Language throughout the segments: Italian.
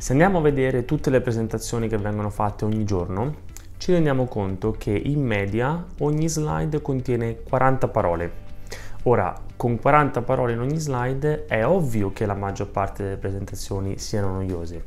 Se andiamo a vedere tutte le presentazioni che vengono fatte ogni giorno, ci rendiamo conto che in media ogni slide contiene 40 parole. Ora, con 40 parole in ogni slide è ovvio che la maggior parte delle presentazioni siano noiose,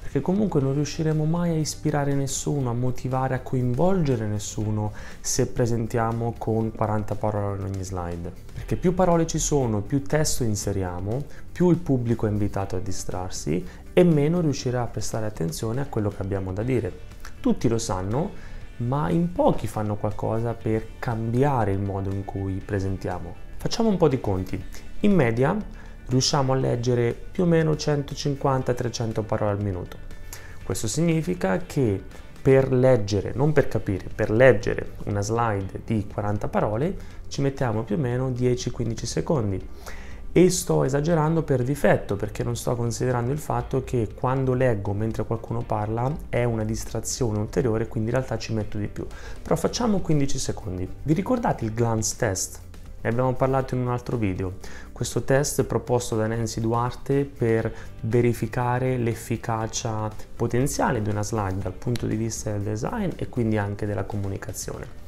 perché comunque non riusciremo mai a ispirare nessuno, a motivare, a coinvolgere nessuno se presentiamo con 40 parole in ogni slide. Perché più parole ci sono, più testo inseriamo, più il pubblico è invitato a distrarsi e meno riuscirà a prestare attenzione a quello che abbiamo da dire. Tutti lo sanno, ma in pochi fanno qualcosa per cambiare il modo in cui presentiamo. Facciamo un po' di conti. In media riusciamo a leggere più o meno 150-300 parole al minuto. Questo significa che per leggere, non per capire, per leggere una slide di 40 parole ci mettiamo più o meno 10-15 secondi. E sto esagerando per difetto perché non sto considerando il fatto che quando leggo mentre qualcuno parla è una distrazione ulteriore, quindi in realtà ci metto di più. Però facciamo 15 secondi. Vi ricordate il glance test? Ne abbiamo parlato in un altro video. Questo test è proposto da Nancy Duarte per verificare l'efficacia potenziale di una slide dal punto di vista del design e quindi anche della comunicazione.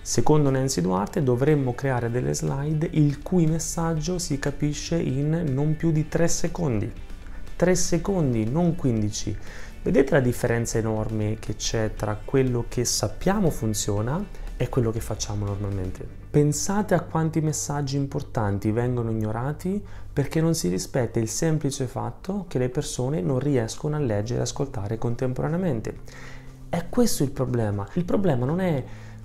Secondo Nancy Duarte dovremmo creare delle slide il cui messaggio si capisce in non più di 3 secondi. 3 secondi, non 15. Vedete la differenza enorme che c'è tra quello che sappiamo funziona e quello che facciamo normalmente. Pensate a quanti messaggi importanti vengono ignorati perché non si rispetta il semplice fatto che le persone non riescono a leggere e ascoltare contemporaneamente. È questo il problema. Il problema non è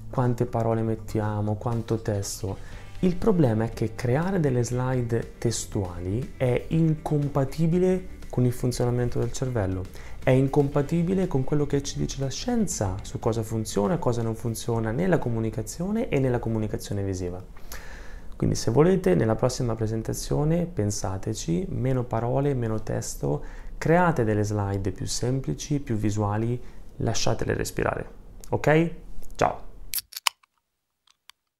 quante parole mettiamo, quanto testo. Il problema è che creare delle slide testuali è incompatibile con il funzionamento del cervello, è incompatibile con quello che ci dice la scienza su cosa funziona e cosa non funziona nella comunicazione e nella comunicazione visiva. Quindi se volete nella prossima presentazione pensateci, meno parole, meno testo, create delle slide più semplici, più visuali, lasciatele respirare. Ok? Ciao!